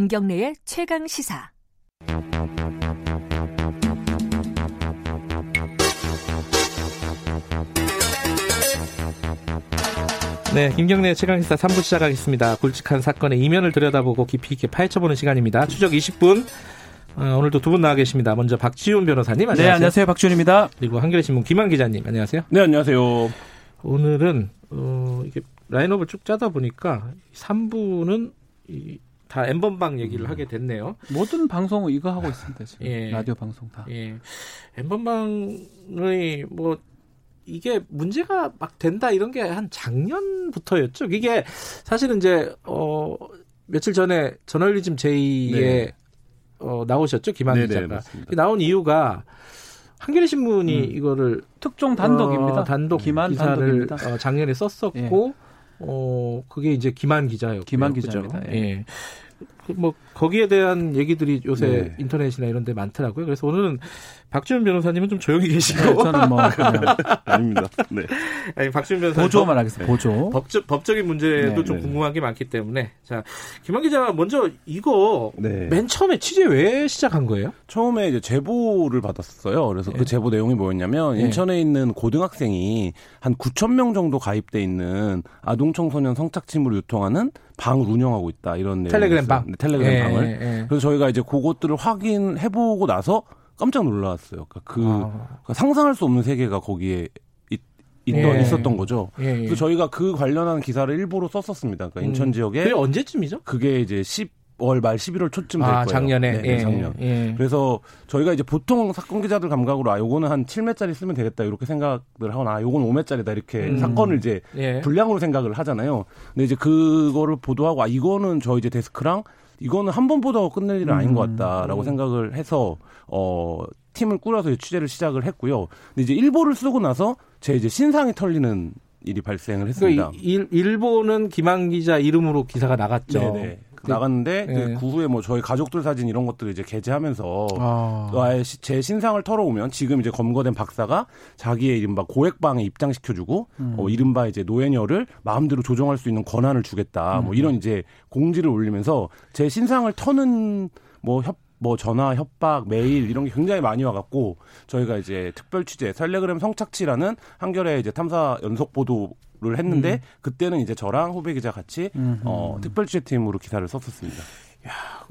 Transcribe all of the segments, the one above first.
김경래의 최강 시사. 네, 김경래 최강시사 3부 시작하겠습니다. 굵직한 사건의 이면을 들여다보고 깊이 있게 파헤쳐보는 시간입니다. 추적 20분. 어, 오늘도 두 분 나와 계십니다. 먼저 박지훈 변호사님 안녕하세요. 네, 안녕하세요. 박지훈입니다. 그리고 한겨레신문 김한 기자님 안녕하세요. 네, 안녕하세요. 오늘은 어, 이게 라인업을 쭉 짜다 보니까 3부는 이, 다 엠번방 얘기를 하게 됐네요. 모든 방송 이거 하고 있습니다. 지금 예. 라디오 방송 다. 예. 엠번방의 뭐 이게 문제가 막 된다 이런 게 한 작년부터였죠. 이게 사실은 이제 어 며칠 전에 저널리즘 제2에 네. 어 나오셨죠 김한 네네, 기자가 맞습니다. 나온 이유가 한겨레 신문이 음. 이거를 특종 단독입니다. 어, 단독 기만 기사를 단독입니다. 어, 작년에 썼었고 어 그게 이제 김한 기자였고 김한 기자입니다. 예. 예. 그뭐 거기에 대한 얘기들이 요새 네. 인터넷이나 이런 데 많더라고요. 그래서 오늘은 박지훈 변호사님은 좀 조용히 네, 계시고 저는 뭐 아닙니다. 네. 아니 박지훈 변호사님 보조만 하겠습니다. 보조. 법적 법적인 문제도 네, 좀 네. 궁금한 게 많기 때문에 자 김한 기자 먼저 이거 네. 맨 처음에 취재 왜 시작한 거예요? 처음에 이제 제보를 받았어요. 그래서 예. 그 제보 내용이 뭐였냐면 예. 인천에 있는 고등학생이 한 9천 명 정도 가입돼 있는 아동 청소년 성착취물을 유통하는 방을 운영하고 있다 이런 내용. 텔레그램 방. 네, 텔레그램 예, 방을. 예. 그래서 저희가 이제 그것들을 확인해보고 나서 깜짝 놀랐어요. 그러니까 그 아. 그러니까 상상할 수 없는 세계가 거기에 있, 있던, 예. 있었던 거죠. 예, 예. 그래서 저희가 그 관련한 기사를 일부러 썼었습니다. 그러니까 인천 음. 지역에 그게 언제쯤이죠? 그게 이제 10 월 말 11월 초쯤 될 아 거예요. 작년에 네, 예, 작년. 예. 그래서 저희가 이제 보통 사건 기자들 감각으로 아 요거는 한 7매짜리 쓰면 되겠다 이렇게 생각을 하거나 아 요건 5매짜리다 이렇게 음. 사건을 이제 예. 분량으로 생각을 하잖아요. 근데 이제 그거를 보도하고 아 이거는 저 이제 데스크랑 이거는 한 번 보다가 끝낼 일은 아닌 것 같다라고 음. 생각을 해서 어 팀을 꾸려서 취재를 시작을 했고요. 근데 이제 일보를 쓰고 나서 제 이제 신상이 털리는 일이 발생을 했습니다. 그러니까 일, 일본은 김한 기자 이름으로 기사가 나갔죠. 네네. 그- 나갔는데 네. 그 후에 뭐 저희 가족들 사진 이런 것들을 이제 게재하면서 아. 아예 시- 제 신상을 털어오면 지금 이제 검거된 박사가 자기의 이른바 고액방에 입장시켜주고 음. 어, 이른바 이제 노예녀를 마음대로 조종할 수 있는 권한을 주겠다 음. 뭐 이런 이제 공지를 올리면서 제 신상을 터는 뭐 협, 뭐 전화, 협박, 메일 이런 게 굉장히 많이 와갖고 저희가 이제 특별 취재 텔레그램 성착취라는 한겨레 이제 탐사 연속 보도 를 했는데 음. 그때는 이제 저랑 후배 기자 같이 음흠. 어, 특별 취재팀으로 기사를 썼었습니다.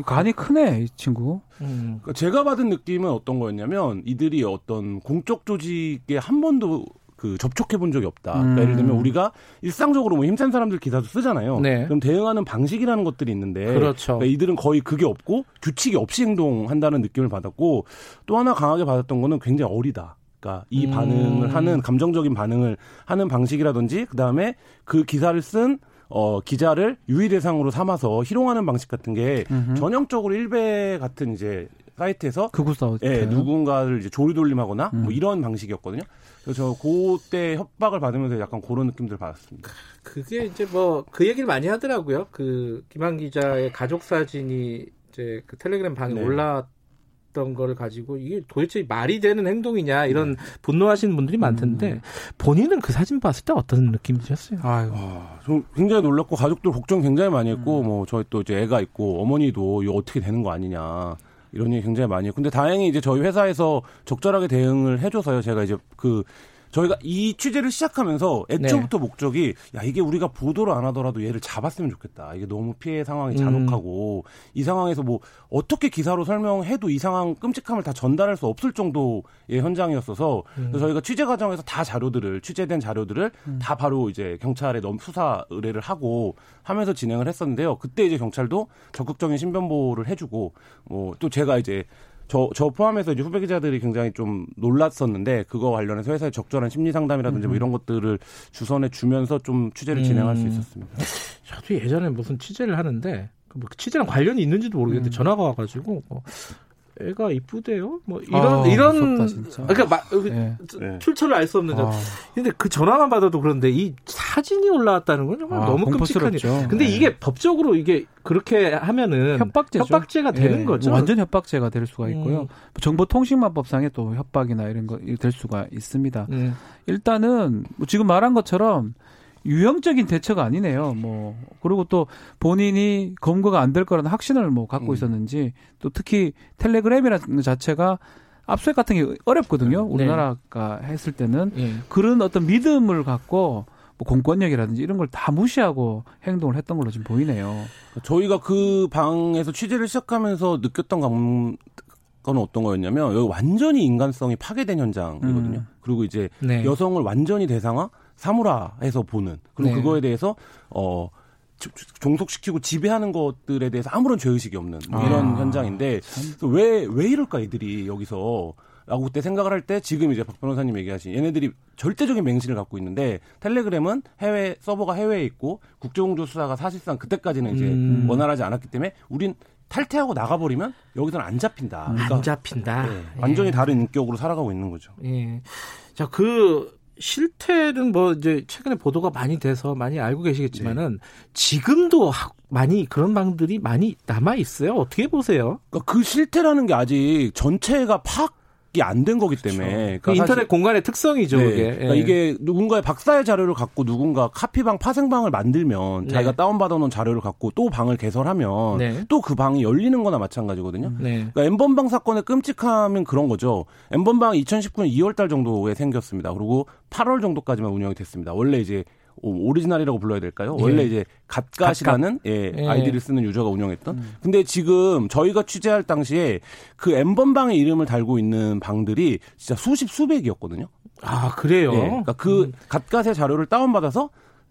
간이 크네 이 친구. 음. 그러니까 제가 받은 느낌은 어떤 거였냐면 이들이 어떤 공적 조직에 한 번도 그 접촉해 본 적이 없다. 그러니까 음. 예를 들면 우리가 일상적으로 뭐 힘센 사람들 기사도 쓰잖아요. 네. 그럼 대응하는 방식이라는 것들이 있는데 그렇죠. 그러니까 이들은 거의 그게 없고 규칙이 없이 행동한다는 느낌을 받았고 또 하나 강하게 받았던 거는 굉장히 어리다. 그러니까 이 음. 반응을 하는 감정적인 반응을 하는 방식이라든지 그다음에 그 기사를 쓴 어, 기자를 유의 대상으로 삼아서 희롱하는 방식 같은 게 음흠. 전형적으로 일베 같은 이제 사이트에서 극우 사우트. 예, 누군가를 이제 조리돌림하거나 음. 뭐 이런 방식이었거든요. 그래서 저 그때 협박을 받으면서 약간 그런 느낌들을 받았습니다. 그게 이제 뭐 그 얘기를 많이 하더라고요. 그 김한 기자의 가족 사진이 이제 그 텔레그램 방에 네. 올라 왔던 거를 가지고 이게 도대체 말이 되는 행동이냐 이런 네. 분노하시는 분들이 많던데 음. 본인은 그 사진 봤을 때 어떤 느낌이셨어요? 아유. 아, 저 굉장히 놀랐고 가족들 걱정 굉장히 많이 했고 뭐 저희 또 이제 애가 있고 어머니도 이거 어떻게 되는 거 아니냐 이런 얘기 굉장히 많이 했고 근데 다행히 이제 저희 회사에서 적절하게 대응을 해줘서요 제가 이제 그 저희가 이 취재를 시작하면서 애초부터 목적이 야 이게 우리가 보도를 안 하더라도 얘를 잡았으면 좋겠다. 이게 너무 피해 상황이 잔혹하고 이 상황에서 뭐 어떻게 기사로 설명해도 이 상황 끔찍함을 다 전달할 수 없을 정도의 현장이었어서 그래서 저희가 취재 과정에서 다 자료들을 취재된 자료들을 다 바로 이제 경찰에 넘 수사 의뢰를 하고 하면서 진행을 했었는데요. 그때 이제 경찰도 적극적인 신변보호를 해주고 뭐 또 제가 이제 저, 저 포함해서 이제 후배 기자들이 굉장히 좀 놀랐었는데 그거 관련해서 회사에 적절한 심리 상담이라든지 뭐 이런 것들을 주선해 주면서 좀 취재를 진행할 수 음. 있었습니다. 저도 예전에 무슨 취재를 하는데 그뭐 취재랑 관련이 있는지도 모르겠는데 음. 전화가 와가지고 뭐 애가 이쁘대요. 뭐 이런 아, 이런 무섭다. 그러니까 예. 네. 출처를 알 수 없는 저- 아, 근데 그 전화만 받아도 그런데 이 사진이 올라왔다는 건 정말 아, 너무 끔찍한 일. 근데 네. 이게 법적으로 이게 그렇게 하면은 협박죄죠. 협박죄가 되는 예, 거죠. 완전 협박죄가 될 수가 있고요. 음. 정보통신망법상에 또 협박이나 이런 거 될 수가 있습니다. 음. 일단은 뭐 지금 말한 것처럼 유형적인 대처가 아니네요. 뭐 그리고 또 본인이 검거가 안 될 거라는 확신을 뭐 갖고 음. 있었는지 또 특히 텔레그램이라는 자체가 압수수색 같은 게 어렵거든요. 네. 우리나라가 했을 때는 예. 그런 어떤 믿음을 갖고 뭐 공권력이라든지 이런 걸 다 무시하고 행동을 했던 걸로 지금 보이네요. 저희가 그 방에서 취재를 시작하면서 느꼈던 감, 건 어떤 거였냐면 여기 완전히 인간성이 파괴된 현장이거든요. 음. 그리고 이제 네. 여성을 완전히 대상화, 사무라해서 보는 그리고 네. 그거에 대해서 어 조- 종속시키고 지배하는 것들에 대해서 아무런 죄의식이 없는 뭐 아, 이런 현장인데 왜왜 이럴까 이들이 여기서 라고 그때 생각을 할 때 지금 이제 박 변호사님 얘기하신 얘네들이 절대적인 맹신을 갖고 있는데 텔레그램은 해외 서버가 해외에 있고 국제공조 수사가 사실상 그때까지는 이제 음. 원활하지 않았기 때문에 우린 탈퇴하고 나가버리면 여기서는 안 잡힌다. 그러니까 안 잡힌다. 네, 완전히 다른 인격으로 살아가고 있는 거죠. 예. 자, 그 실태는 뭐 이제 최근에 보도가 많이 돼서 많이 알고 계시겠지만은 지금도 하- 많이 그런 방들이 많이 남아 있어요. 어떻게 보세요? 그러니까 그 실태라는 게 아직 전체가 파악 이 안 된 거기 때문에 그 그러니까 인터넷 사실- 공간의 특성이죠, 네, 그게. 그러니까 예. 이게 누군가의 박사의 자료를 갖고 누군가 카피방 파생방을 만들면 네. 자기가 다운받아 놓은 자료를 갖고 또 방을 개설하면 네. 또그 방이 열리는 거나 마찬가지거든요. 네. 그러니까 N번방 사건의 끔찍함은 그런 거죠. N번방 2019년 2월 달 정도에 생겼습니다. 그리고 8월 정도까지만 운영이 됐습니다. 원래 이제 오- 오리지널이라고 불러야 될까요? 예. 원래 이제 갓갓이라는 예, 예. 아이디를 쓰는 유저가 운영했던. 근데 지금 저희가 취재할 당시에 그 엠번방의 이름을 달고 있는 방들이 진짜 수십 수백이었거든요. 아, 그래요? 예. 그러니까 그 갓갓의 자료를 다운받아서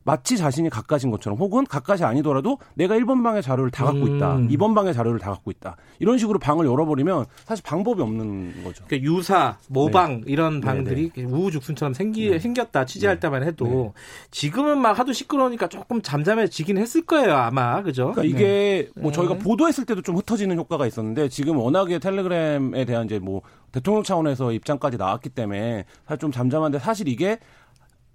마치 자신이 갓갓인 것처럼 혹은 갓갓이 아니더라도 내가 1번 방의 자료를 다 갖고 있다. 음. 2번 방의 자료를 다 갖고 있다. 이런 식으로 방을 열어버리면 사실 방법이 없는 거죠. 그러니까 유사, 모방 이런 네, 방들이 우후죽순처럼 생기, 네. 생겼다 취재할 네. 때만 해도 네. 지금은 막 하도 시끄러우니까 조금 잠잠해지긴 했을 거예요 아마 그죠? 그러니까 이게 뭐 네. 저희가 보도했을 때도 좀 흩어지는 효과가 있었는데 지금 워낙에 텔레그램에 대한 이제 뭐 대통령 차원에서 입장까지 나왔기 때문에 사실 좀 잠잠한데 사실 이게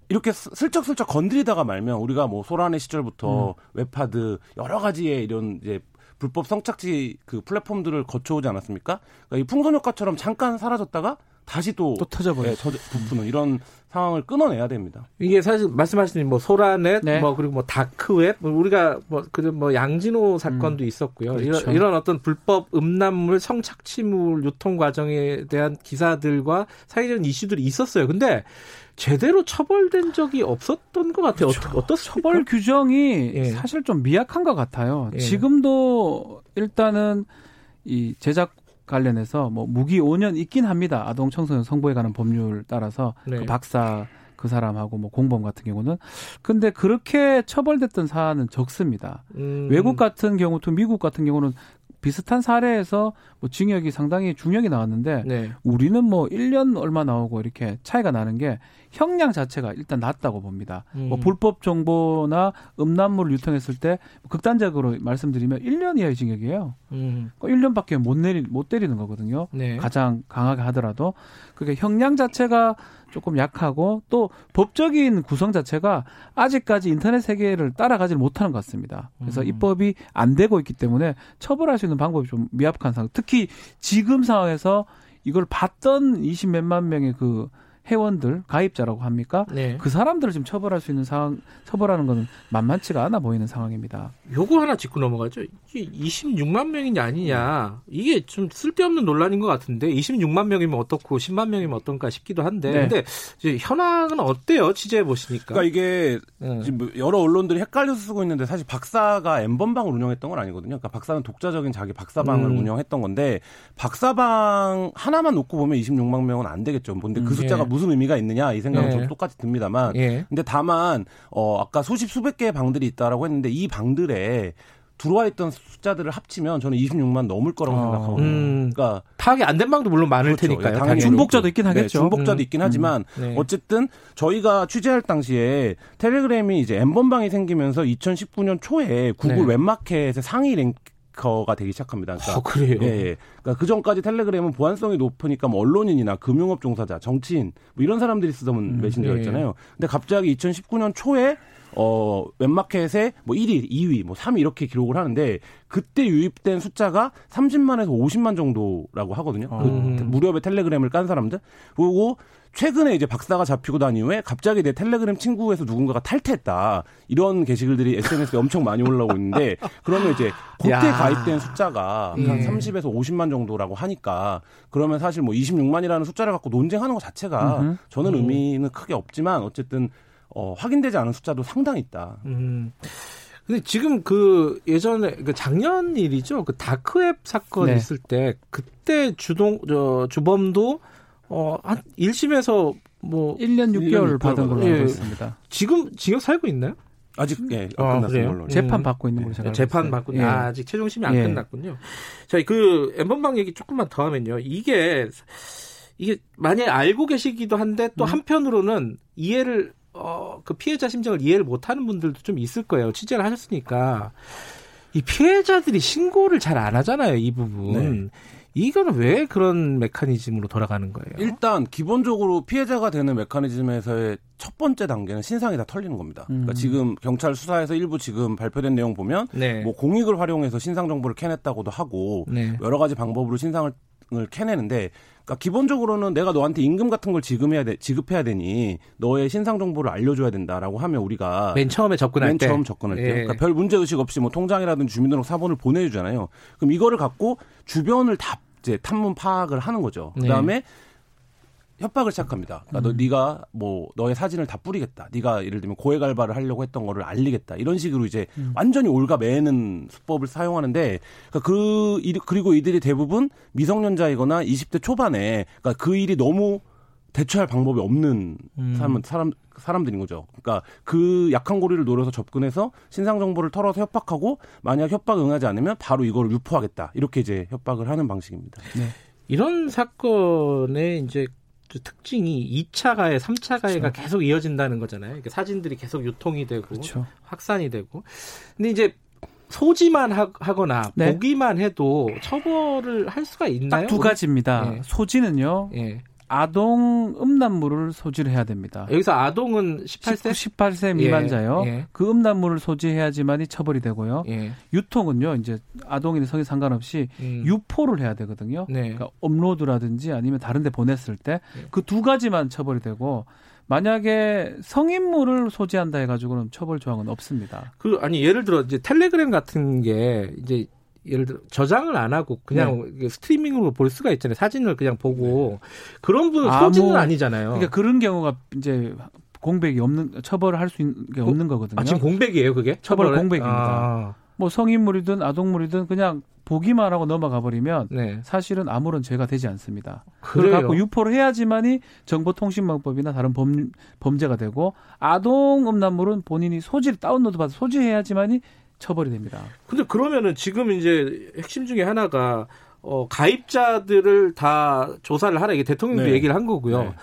이렇게 슬- 슬쩍슬쩍 건드리다가 말면 우리가 뭐 소라넷 시절부터 웹하드 여러 가지의 이런 이제 불법 성착취 그 플랫폼들을 거쳐오지 않았습니까? 그러니까 이 풍선 효과처럼 잠깐 사라졌다가 다시 또, 또 터져버려. 예, 저- 부푸는 이런 상황을 끊어내야 됩니다. 이게 사실 말씀하신 뭐 소라넷 네. 뭐 그리고 뭐 다크웹 뭐 우리가 뭐 그런 뭐 양진호 사건도 있었고요. 그렇죠. 이런, 이런 어떤 불법 음란물 성착취물 유통 과정에 대한 기사들과 사회적인 이슈들이 있었어요. 근데 제대로 처벌된 적이 없었던 것 같아요. 어떻 어떻습니까? 처벌 규정이 예. 사실 좀 미약한 것 같아요. 예. 지금도 일단은 이 제작 관련해서 뭐 무기 5년 있긴 합니다. 아동 청소년 성보에 관한 법률 따라서 네. 그 박사 그 사람하고 뭐 공범 같은 경우는 근데 그렇게 처벌됐던 사안은 적습니다. 음, 외국 같은 경우 또 미국 같은 경우는 비슷한 사례에서 뭐 징역이 상당히 중형이 나왔는데 네. 우리는 뭐 1년 얼마 나오고 이렇게 차이가 나는 게 형량 자체가 일단 낮다고 봅니다. 음. 뭐 불법 정보나 음란물을 유통했을 때 극단적으로 말씀드리면 1년 이하의 징역이에요. 음, 그러니까 1년밖에 못 내리 못 때리는 거거든요. 네. 가장 강하게 하더라도 그게 형량 자체가 조금 약하고 또 법적인 구성 자체가 아직까지 인터넷 세계를 따라가지 못하는 것 같습니다. 그래서 음. 입법이 안 되고 있기 때문에 처벌할 수 있는 방법이 좀 미약한 상황. 특히 지금 상황에서 이걸 봤던 20 몇만 명의 그 회원들 가입자라고 합니까? 네. 그 사람들을 지금 처벌할 수 있는 상황, 처벌하는 건 만만치가 않아 보이는 상황입니다. 요거 하나 짚고 넘어가죠. 이게 26만 명이냐 아니냐. 이게 좀 쓸데없는 논란인 것 같은데 26만 명이면 어떻고 10만 명이면 어떤가 싶기도 한데. 네. 근데 이제 현황은 어때요? 취재해 보시니까. 그러니까 이게 응. 지금 뭐 여러 언론들이 헷갈려서 쓰고 있는데 사실 박사가 엠번방을 운영했던 건 아니거든요. 그러니까 박사는 독자적인 자기 박사방을 음. 운영했던 건데 박사방 하나만 놓고 보면 26만 명은 안 되겠죠. 근데 그 음, 숫자가 예. 무슨 의미가 있느냐 이 생각은 예. 저도 똑같이 듭니다만 예. 근데 다만 어 아까 수십 수백 개의 방들이 있다라고 했는데 이 방들에 들어와 있던 숫자들을 합치면 저는 26만 넘을 거라고 어. 생각하거든요. 음. 그러니까 파악이 안 된 방도 물론 많을 그렇죠. 테니까요. 예, 당연히 중복자도 있긴 네, 하겠죠. 중복자도 음. 있긴 하지만 네. 어쨌든 저희가 취재할 당시에 텔레그램이 이제 엠번방이 생기면서 2019년 초에 구글 네. 웹마켓의 상위 랭 커가 되기 시작합니다. 그러니까 어, 그래요. 예, 예. 그러니까 그 전까지 텔레그램은 보안성이 높으니까 뭐 언론인이나 금융업 종사자, 정치인 뭐 이런 사람들이 쓰던 음, 메신저였잖아요. 근데 갑자기 2019년 초에 어 웹마켓에 뭐 1위, 2위, 뭐 3위 이렇게 기록을 하는데 그때 유입된 숫자가 30만에서 50만 정도라고 하거든요. 그 음. 무료의 텔레그램을 깐 사람들. 그리고 최근에 이제 박사가 잡히고 난 이후에 갑자기 내 텔레그램 친구에서 누군가가 탈퇴했다. 이런 게시글들이 SNS에 엄청 많이 올라오고 있는데 그러면 이제 그때 야. 가입된 숫자가 예. 한 30에서 50만 정도라고 하니까 그러면 사실 뭐 26만이라는 숫자를 갖고 논쟁하는 것 자체가 음흠. 저는 음. 의미는 크게 없지만 어쨌든 어, 확인되지 않은 숫자도 상당히 있다. 음. 근데 지금 그 예전에 그 작년 일이죠. 그 다크웹 사건 네. 있을 때 그때 주동 저 주범도 어한 1심에서 뭐 1년 6개월 6개월 받은 걸로 예. 알고 있습니다. 지금 징역 살고 있나요? 아직 예, 아, 안 끝났어요. 그래요? 물론. 재판 음. 받고 있는 걸로 제가 알고 재판 있어요. 받고 예. 아, 아직 최종 심이 안 예. 끝났군요. 자, 그 엠번방 얘기 조금만 더 하면요. 이게 이게 만약에 알고 계시기도 한데 또 음. 한편으로는 이해를 어, 그 피해자 심정을 이해를 못 하는 분들도 좀 있을 거예요. 취재를 하셨으니까. 이 피해자들이 신고를 잘 안 하잖아요, 이 부분. 이거는 왜 그런 메커니즘으로 돌아가는 거예요? 일단 기본적으로 피해자가 되는 메커니즘에서의 첫 번째 단계는 신상이 다 털리는 겁니다. 그러니까 음. 지금 경찰 수사에서 일부 지금 발표된 내용 보면 네. 뭐 공익을 활용해서 신상 정보를 캐냈다고도 하고 네. 여러 가지 방법으로 신상을 을 캐내는데 그러니까 기본적으로는 내가 너한테 임금 같은 걸 지급해야 돼 지급해야 되니 너의 신상 정보를 알려줘야 된다라고 하면 우리가 맨 처음에 접근할 맨 때. 처음 접근할 때 예. 그러니까 별 문제 의식 없이 뭐 통장이라든지 주민등록 사본을 보내주잖아요. 그럼 이거를 갖고 주변을 다 이제 탐문 파악을 하는 거죠. 네. 그다음에 협박을 시작합니다. 그러니까 너 네가 뭐 너의 사진을 다 뿌리겠다. 네가 예를 들면 고액 알바를 하려고 했던 거를 알리겠다. 이런 식으로 이제 완전히 올가 매는 수법을 사용하는데 그러니까 그 일- 그리고 이들이 대부분 미성년자이거나 20대 초반에 그러니까 그 일이 너무 대처할 방법이 없는 음. 사람 사람 사람들인 거죠. 그러니까 그 약한 고리를 노려서 접근해서 신상 정보를 털어서 협박하고 만약 협박 응하지 않으면 바로 이거를 유포하겠다. 이렇게 이제 협박을 하는 방식입니다. 이런 사건의 이제 그 특징이 2차 가해, 3차 가해가 계속 이어진다는 거잖아요. 그러니까 사진들이 계속 유통이 되고 그렇죠. 확산이 되고. 근데 이제 소지만 하, 거나 네. 보기만 해도 처벌을 할 수가 있나요? 딱 두 가지입니다. 예. 소지는요. 예. 아동 음란물을 소지를 해야 됩니다. 여기서 아동은 18세? 18세 미만자요. 예. 그 음란물을 소지해야지만이 처벌이 되고요. 예. 유통은요. 이제 아동이나 성이 상관없이 음. 유포를 해야 되거든요. 네. 그러니까 업로드라든지 아니면 다른 데 보냈을 때 예. 그두 가지만 처벌이 되고 만약에 성인물을 소지한다 해 가지고는 처벌 조항은 없습니다. 그 아니 예를 들어 이제 텔레그램 같은 게 이제 예를 들어 저장을 안 하고 그냥 이게 스트리밍으로 볼 수가 있잖아요. 사진을 그냥 보고 그런 분은 아무- 소지는 아니잖아요. 그러니까 그런 경우가 이제 공백이 없는 처벌을 할 수 있는 게 없는 거거든요. 아, 지금 공백이에요, 그게? 처벌? 공백입니다. 아, 뭐 성인물이든 아동물이든 그냥 보기만 하고 넘어가 버리면 네. 사실은 아무런 죄가 되지 않습니다. 그걸 그래요. 갖고 유포를 해야지만이 정보통신망법이나 다른 범, 범죄가 되고 아동 음란물은 본인이 소지를 다운로드 받아 소지해야지만이 처벌이 됩니다. 근데 그러면은 지금 이제 핵심 중에 하나가 어, 가입자들을 다 조사를 하라. 이게 대통령도 네. 얘기를 한 거고요. 네.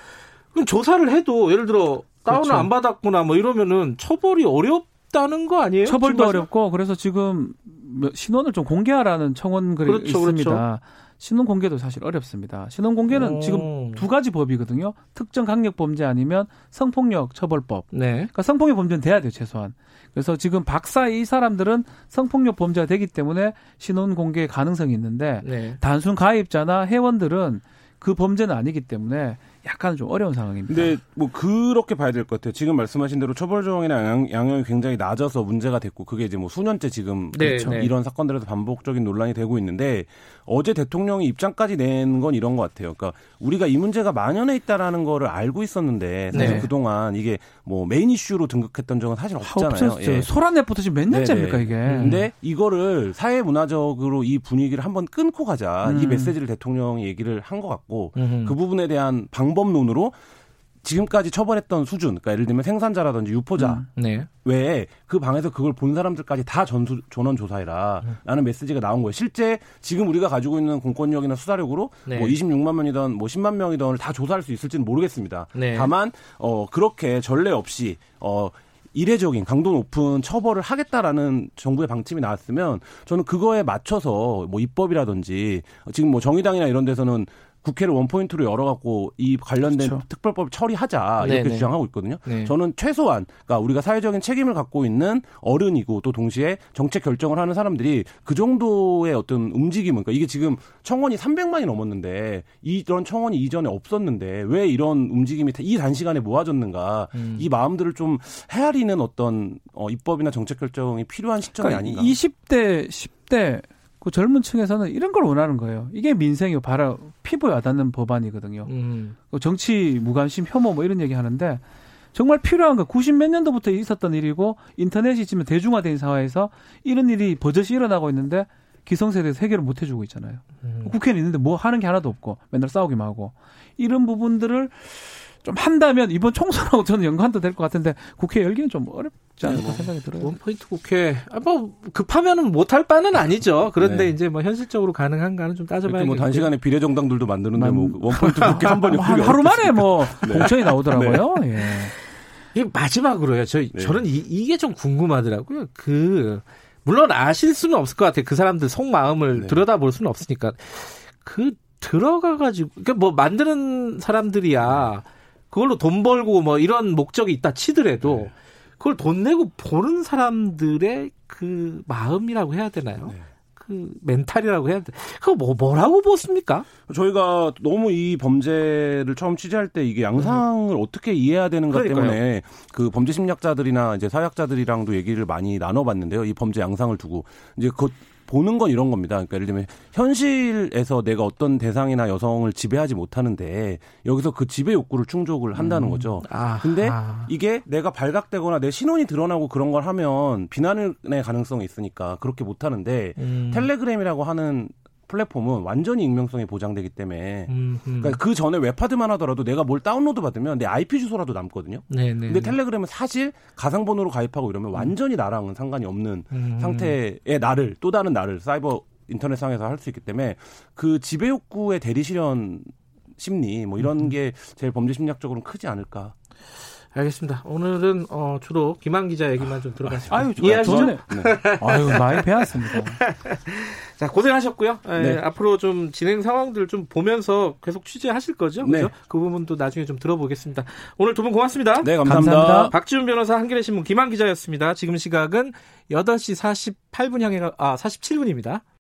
그럼 조사를 해도 예를 들어 다운을 그렇죠. 안 받았거나 뭐 이러면은 처벌이 어렵다는 거 아니에요? 처벌도 어렵고 그래서 지금 몇- 신원을 좀 공개하라는 청원 글이 그렇죠, 있습니다. 그렇죠. 신원 공개도 사실 어렵습니다. 신원 공개는 오. 지금 두 가지 법이거든요. 특정 강력 범죄 아니면 성폭력 처벌법. 네. 그러니까 성폭력 범죄는 돼야 돼요, 최소한. 그래서 지금 박사 이 사람들은 성폭력 범죄가 되기 때문에 신원 공개 가능성이 있는데 네. 단순 가입자나 회원들은 그 범죄는 아니기 때문에 약간 좀 어려운 상황입니다. 근데 뭐 그렇게 봐야 될 것 같아요. 지금 말씀하신 대로 처벌 조항이나 양형, 양형이 굉장히 낮아서 문제가 됐고 그게 이제 뭐 수년째 지금 네, 그렇죠. 네. 이런 사건들에서 반복적인 논란이 되고 있는데 어제 대통령이 입장까지 낸 건 이런 것 같아요. 그러니까 우리가 이 문제가 만연해 있다라는 거를 알고 있었는데 사실 네. 그동안 이게 뭐 메인 이슈로 등극했던 적은 사실 없잖아요. 없었죠. 예. 소란내부터 지금 몇 년째입니까 네네. 이게? 근데 이거를 사회 문화적으로 이 분위기를 한번 끊고 가자 이 음. 메시지를 대통령이 얘기를 한 것 같고 음흠. 그 부분에 대한 방 법론으로 지금까지 처벌했던 수준, 그러니까 예를 들면 생산자라든지 유포자 음. 네. 외에 그 방에서 그걸 본 사람들까지 다 전수, 전원 조사해라라는 메시지가 나온 거예요. 실제 지금 우리가 가지고 있는 공권력이나 수사력으로 네. 뭐 26만 명이든 뭐 10만 명이든을 다 조사할 수 있을지는 모르겠습니다. 네. 다만 어 그렇게 전례 없이 어 이례적인 강도 높은 처벌을 하겠다라는 정부의 방침이 나왔으면 저는 그거에 맞춰서 뭐 입법이라든지 지금 뭐 정의당이나 이런 데서는 국회를 원포인트로 열어갖고 이 관련된 그렇죠. 특별법 처리하자 이렇게 네네. 주장하고 있거든요. 네. 저는 최소한 그러니까 우리가 사회적인 책임을 갖고 있는 어른이고 또 동시에 정책 결정을 하는 사람들이 그 정도의 어떤 움직임은 그러니까 이게 지금 청원이 300만이 넘었는데 이런 청원이 이전에 없었는데 왜 이런 움직임이 이 단시간에 모아졌는가 음. 이 마음들을 좀 헤아리는 어떤 어, 입법이나 정책 결정이 필요한 시점이 그러니까 아닌가. 20대, 10대 그 젊은 층에서는 이런 걸 원하는 거예요. 이게 민생이 바로 피부에 와닿는 법안이거든요. 음. 그 정치 무관심 혐오 뭐 이런 얘기 하는데 정말 필요한 거 90 몇 년도부터 있었던 일이고 인터넷이 지금 대중화된 사회에서 이런 일이 버젓이 일어나고 있는데 기성세대에서 해결을 못 해주고 있잖아요. 음. 국회는 있는데 뭐 하는 게 하나도 없고 맨날 싸우기만 하고 이런 부분들을 좀 한다면 이번 총선하고 저는 연관도 될 것 같은데 국회 열기는 좀 어렵지 않을까 생각이 들어요. 원포인트 국회 아, 뭐 급하면은 못할 바는 아니죠. 그런데 네. 이제 뭐 현실적으로 가능한가는 좀 이렇게 따져봐야겠고. 뭐 단시간에 비례정당들도 만드는데 만- 뭐 원포인트 국회 한 번이 한 하루 만에 뭐 공천이 나오더라고요. 예. 이게 마지막으로요. 저 네. 저는 이, 이게 좀 궁금하더라고요. 그 물론 아실 수는 없을 것 같아요. 그 사람들 속마음을 네. 들여다볼 수는 없으니까 그 들어가 가지고 그러니까 뭐 만드는 사람들이야 그걸로 돈 벌고 뭐 이런 목적이 있다 치더라도 네. 그걸 돈 내고 보는 사람들의 그 마음이라고 해야 되나요? 네. 그 멘탈이라고 해야 돼. 그거 뭐 뭐라고 보습니까? 저희가 너무 이 범죄를 처음 취재할 때 이게 양상을 어떻게 이해해야 되는가 음. 그러니까요. 때문에 그 범죄 심리학자들이나 이제 사회학자들이랑도 얘기를 많이 나눠봤는데요. 이 범죄 양상을 두고 이제 그 보는 건 이런 겁니다. 그러니까 예를 들면 현실에서 내가 어떤 대상이나 여성을 지배하지 못하는데 여기서 그 지배 욕구를 충족을 한다는 거죠. 아, 근데 아. 이게 내가 발각되거나 내 신원이 드러나고 그런 걸 하면 비난의 가능성이 있으니까 그렇게 못 하는데 음. 텔레그램이라고 하는 플랫폼은 완전히 익명성이 보장되기 때문에 음, 음. 그러니까 그 전에 웹하드만 하더라도 내가 뭘 다운로드 받으면 내 IP 주소라도 남거든요. 네, 네. 근데 텔레그램은 사실 가상번호로 가입하고 이러면 완전히 나랑은 상관이 없는 음. 상태의 나를 또 다른 나를 사이버 인터넷 상에서 할 수 있기 때문에 그 지배 욕구의 대리 실현 심리 뭐 음. 이런 게 제일 범죄 심리학적으로는 크지 않을까. 알겠습니다. 오늘은 어, 주로 김한 기자 얘기만 좀 들어봤습니다. 아유, 이해하시죠? 저는 아유 많이 배웠습니다. 자, 고생하셨고요. 예, 네. 앞으로 좀 진행 상황들 좀 보면서 계속 취재하실 거죠? 네. 그죠? 그 부분도 나중에 좀 들어보겠습니다. 오늘 두 분 고맙습니다. 네, 감사합니다. 감사합니다. 박지훈 변호사 한겨레 신문 김한 기자였습니다. 지금 시각은 8시 48분 향해 가, 아, 47분입니다.